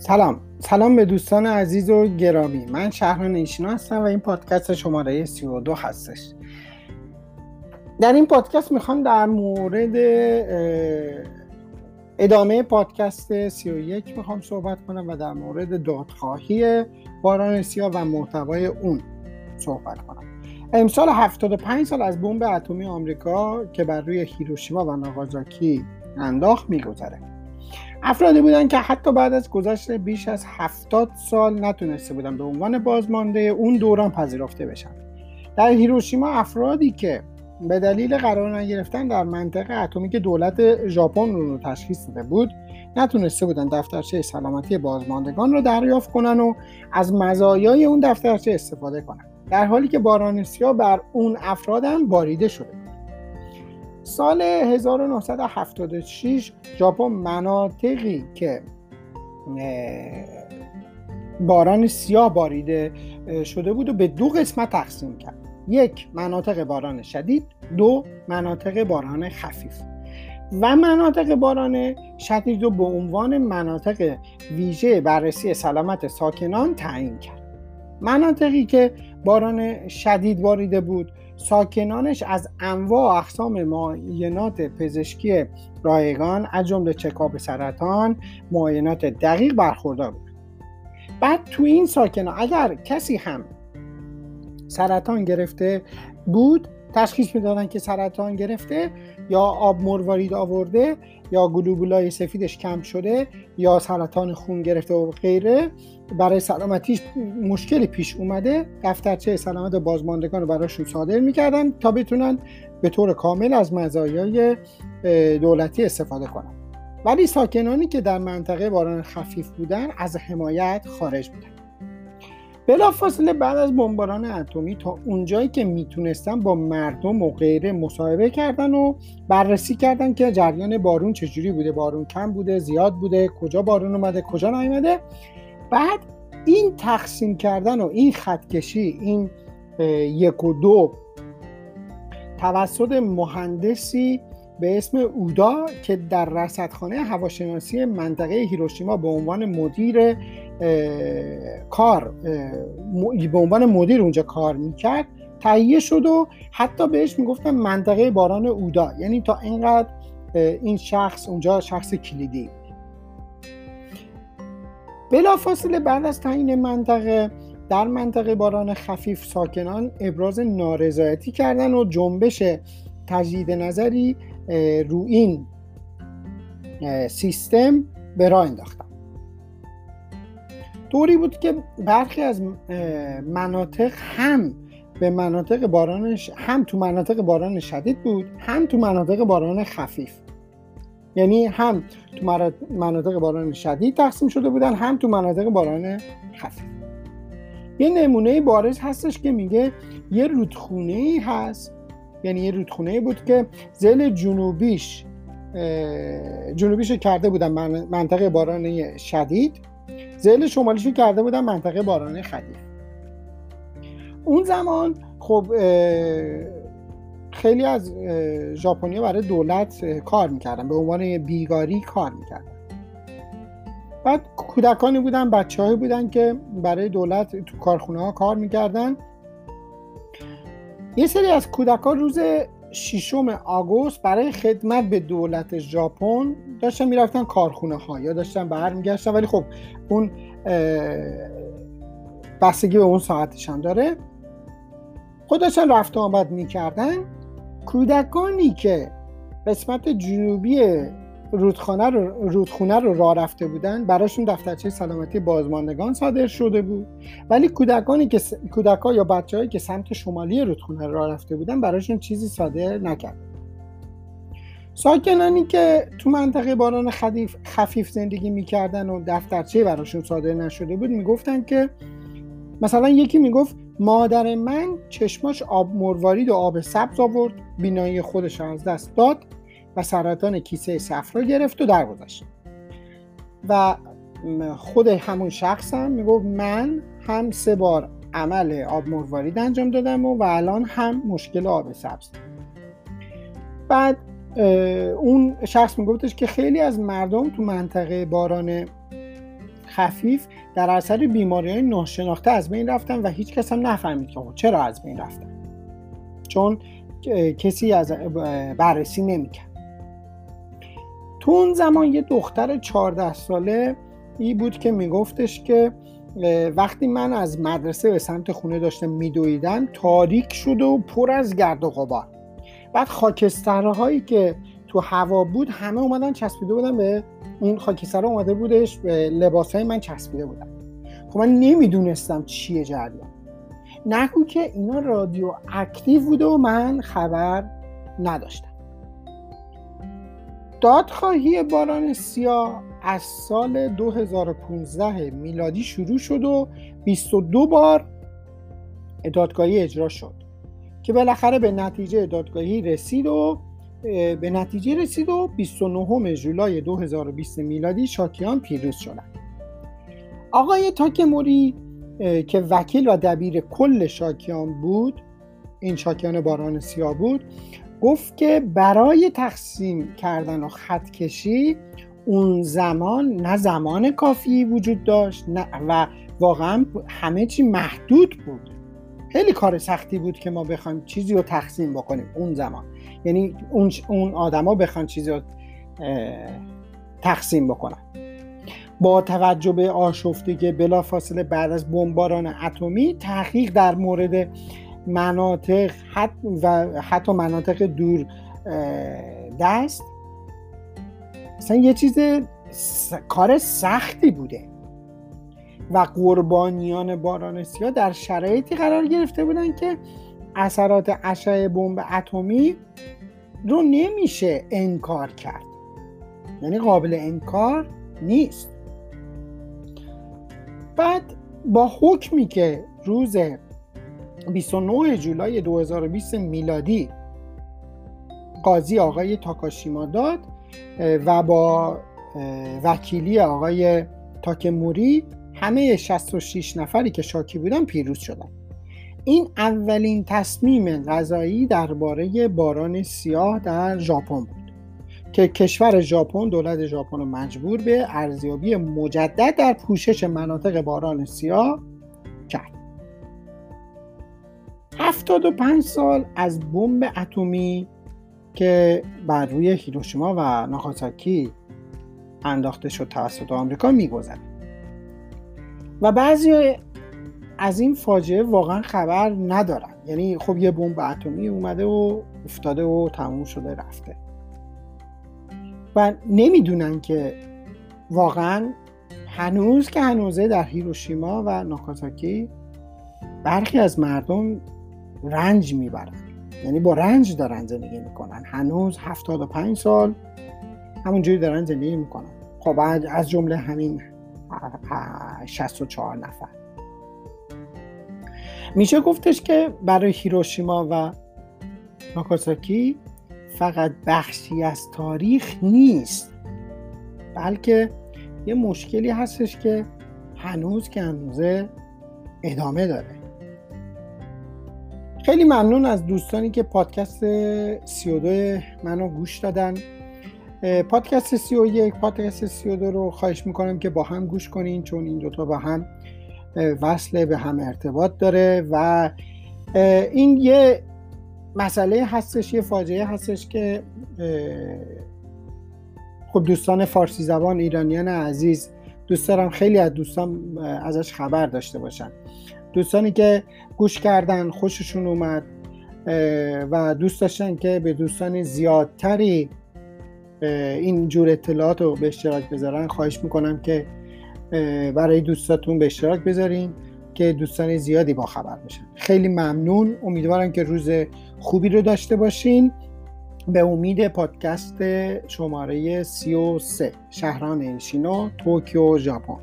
سلام. سلام به دوستان عزیز و گرامی. من شهران ایشنا هستم و این پادکست شماره 32 هستش. در این پادکست می‌خوام در مورد ادامه پادکست 31 می‌خوام صحبت کنم و در مورد دادخواهی باران و محتوای اون صحبت کنم. امسال 75 سال از بمب اتمی آمریکا که بر روی هیروشیما و ناگازاکی انداخت میگذره. افرادی بودن که حتی بعد از گذشت بیش از 70 سال نتونسته بودن به عنوان بازمانده اون دوران پذیرفته بشن. در هیروشیما افرادی که به دلیل قرار نگرفتن در منطقه اتمی که دولت ژاپن رو تشخیص داده بود نتونسته بودن دفترچه سلامتی بازماندگان رو دریافت کنن و از مزایای اون دفترچه استفاده کنن. در حالی که باران سیاه بر اون افراد هم باریده شده بود. سال 1976 ژاپن مناطقی که باران سیاه باریده شده بود و به دو قسمت تقسیم کرد. یک مناطق باران شدید. دو مناطق باران خفیف. و مناطق باران شدید رو به عنوان مناطق ویژه بررسی سلامت ساکنان تعیین کرد. مناطقی که باران شدید باریده بود ساکنانش از انواع و اقسام معاینات پزشکی رایگان از جمله چکاپ سرطان معاینات دقیق برخوردار بود. بعد تو این ساکنان اگر کسی هم سرطان گرفته بود تشخیص می‌دادن که سرطان گرفته یا آب مروارید آورده یا گلوبولای سفیدش کم شده یا سرطان خون گرفته و غیره. برای سلامتیش مشکلی پیش اومده. دفترچه سلامت بازماندگان رو براشون صادر می‌کردن تا بتونن به طور کامل از مزایای دولتی استفاده کنن. ولی ساکنانی که در منطقه باران خفیف بودن از حمایت خارج بودن. بلافاصله بعد از بمباران اتمی تا اونجایی که می‌تونستن با مردم و غیره مصاحبه کردن و بررسی کردن که جریان بارون چجوری بوده بارون کم بوده زیاد بوده کجا بارون اومده کجا نیومده. بعد این تقسیم کردن و این خطکشی این یک و دو توسط مهندسی به اسم اودا که در رصدخانه هواشناسی منطقه هیروشیما به عنوان مدیر کار به عنوان مدیر اونجا کار می‌کرد تهیه شد و حتی بهش می‌گفتن منطقه باران اودا. یعنی تا اینقدر این شخص اونجا شخص کلیدی. بلافاصله بعد از تعیین منطقه در منطقه باران خفیف ساکنان ابراز نارضایتی کردن و جنبش تجدید نظری رو این سیستم به راه انداختن. طوری بود که برخی از مناطق هم به مناطق باران هم تو مناطق باران شدید بود هم تو مناطق باران خفیف. یعنی هم تو مناطق باران شدید تقسیم شده بودن هم تو مناطق باران خفیف. یه نمونه بارز هستش که میگه یه رودخونه ای هست. یعنی یه رودخونه بود که زل جنوبیش جنوبیش کرده بودن منطقه باران شدید. زل شمالیش کرده بودن منطقه باران خفیف اون زمان خب خیلی از ژاپنیا برای دولت کار می‌کردن. به عنوان بیگاری کار می‌کردن. بعد کودکانی بودن بچه بودن که برای دولت تو کارخونه ها کار می‌کردن. یه سری از کودکان روز ششم آگوست برای خدمت به دولت ژاپن داشتن می‌رفتن کارخونه ها یا داشتن برمیگشتن ولی خب اون بستگی به اون ساعتش هم داره. خود داشتن رفت آمد می‌کردن. کودکانی که قسمت جنوبی رودخانه رو رودخونه رو راه رفته بودن براشون دفترچه سلامتی بازماندگان صادر شده بود. ولی کودکانی که کودکا یا بچههایی که سمت شمالی رودخونه راه رفته بودن براشون چیزی صادر نکرد. ساکنانی که تو منطقه باران خفیف, خفیف زندگی می‌کردن و دفترچه براشون صادر نشده بود می‌گفتن که مثلا یکی می‌گفت مادر من چشماش آب مروارید و آب سبز آورد بینایی خودش از دست داد و سرطان کیسه صفرا گرفت و درگذشت. و خود همون شخص هم می‌گفت من هم سه بار عمل آب مروارید انجام دادم و, و الان هم مشکل آب سبز. بعد اون شخص میگفتش که خیلی از مردم تو منطقه باران خفیف در اثر بیماری های ناشناخته از بین رفتن و هیچ کس هم نفهمید که چرا از بین رفتن. چون کسی از بررسی نمی‌کرد. تو اون زمان یه دختر 14 ساله ای بود که میگفتش که وقتی من از مدرسه به سمت خونه داشتم میدویدم تاریک شده و پر از گرد و غبار. بعد خاکسترهایی که تو هوا بود همه اومدن چسبیده بودن به اون خاکستر اومده بودش به لباس های من چسبیده بودن. خب من نمی‌دونستم چیه جریان. نگو که اینا رادیو اکتیو بوده و من خبر نداشتم. دادخواهی باران سیاه از سال 2015 میلادی شروع شد و 22 بار دادگاهی اجرا شد. که بالاخره به نتیجه دادگاهی رسید و به نتیجه رسید و 29 جولای 2020 میلادی شاکیان پیروز شدند. آقای تاکموری که وکیل و دبیر کل شاکیان بود این شاکیان باران سیاه بود گفت که برای تقسیم کردن و خط کشی اون زمان نه زمان کافی وجود داشت نه و واقعا همه چی محدود بود. خیلی کار سختی بود که ما بخوایم چیزی رو تقسیم بکنیم اون زمان. یعنی اون, اون آدما بخوان چیزی رو تقسیم بکنن. با توجه به آشفتگی بلافاصله بعد از بمباران اتمی تحقیق در مورد مناطق حت و حتی مناطق دور دست اصلا یه چیز کار سختی بوده. و قربانیان باران سیاه در شرایطی قرار گرفته بودن که اثرات اشعه بمب اتمی رو نمیشه انکار کرد. یعنی قابل انکار نیست. بعد با حکمی که روز 29 جولای 2020 میلادی قاضی آقای تاکاشیما داد و با وکیلی آقای تاکموری همه 66 نفری که شاکی بودن پیروز شدن. این اولین تصمیم غذایی درباره باران سیاه در ژاپن بود که کشور ژاپن دولت ژاپن مجبور به ارزیابی مجدد در پوشش مناطق باران سیاه کرد. 75 سال از بمب اتمی که بر روی هیروشیما و ناگازاکی انداخته شد توسط آمریکا میگذره و بعضی از این فاجعه واقعا خبر ندارن. یعنی خب یه بمب اتمی اومده و افتاده و تموم شده رفته. و نمی‌دونن که واقعا هنوز که هنوزه در هیروشیما و ناکازاکی برخی از مردم رنج می‌برن. یعنی با رنج دارن زندگی می‌کنن. هنوز 75 سال همونجوری دارن زندگی می‌کنن. خب از جمله همین 64 نفر. میشه گفتش که برای هیروشیما و ناکاساکی فقط بخشی از تاریخ نیست بلکه یه مشکلی هستش که هنوز که هنوزه ادامه داره. خیلی ممنون از دوستانی که پادکست 32 منو گوش دادن. پادکست 31 پادکست 32 رو خواهش می‌کنم که با هم گوش کنین چون این دوتا با هم وصل به هم ارتباط داره و این یه مسئله هستش یه فاجعه هستش که خب دوستان فارسی زبان ایرانیان عزیز دوست دارم خیلی از دوستان ازش خبر داشته باشن. دوستانی که گوش کردن خوششون اومد و دوست داشتن که به دوستان زیادتری این جور اطلاعات رو به اشتراک بذارن. خواهش می‌کنم که برای دوستاتون به اشتراک بذارین که دوستان زیادی با خبر بشن. خیلی ممنون. امیدوارم که روز خوبی رو داشته باشین. به امید پادکست شماره 33 شهران ایشینو توکیو ژاپن.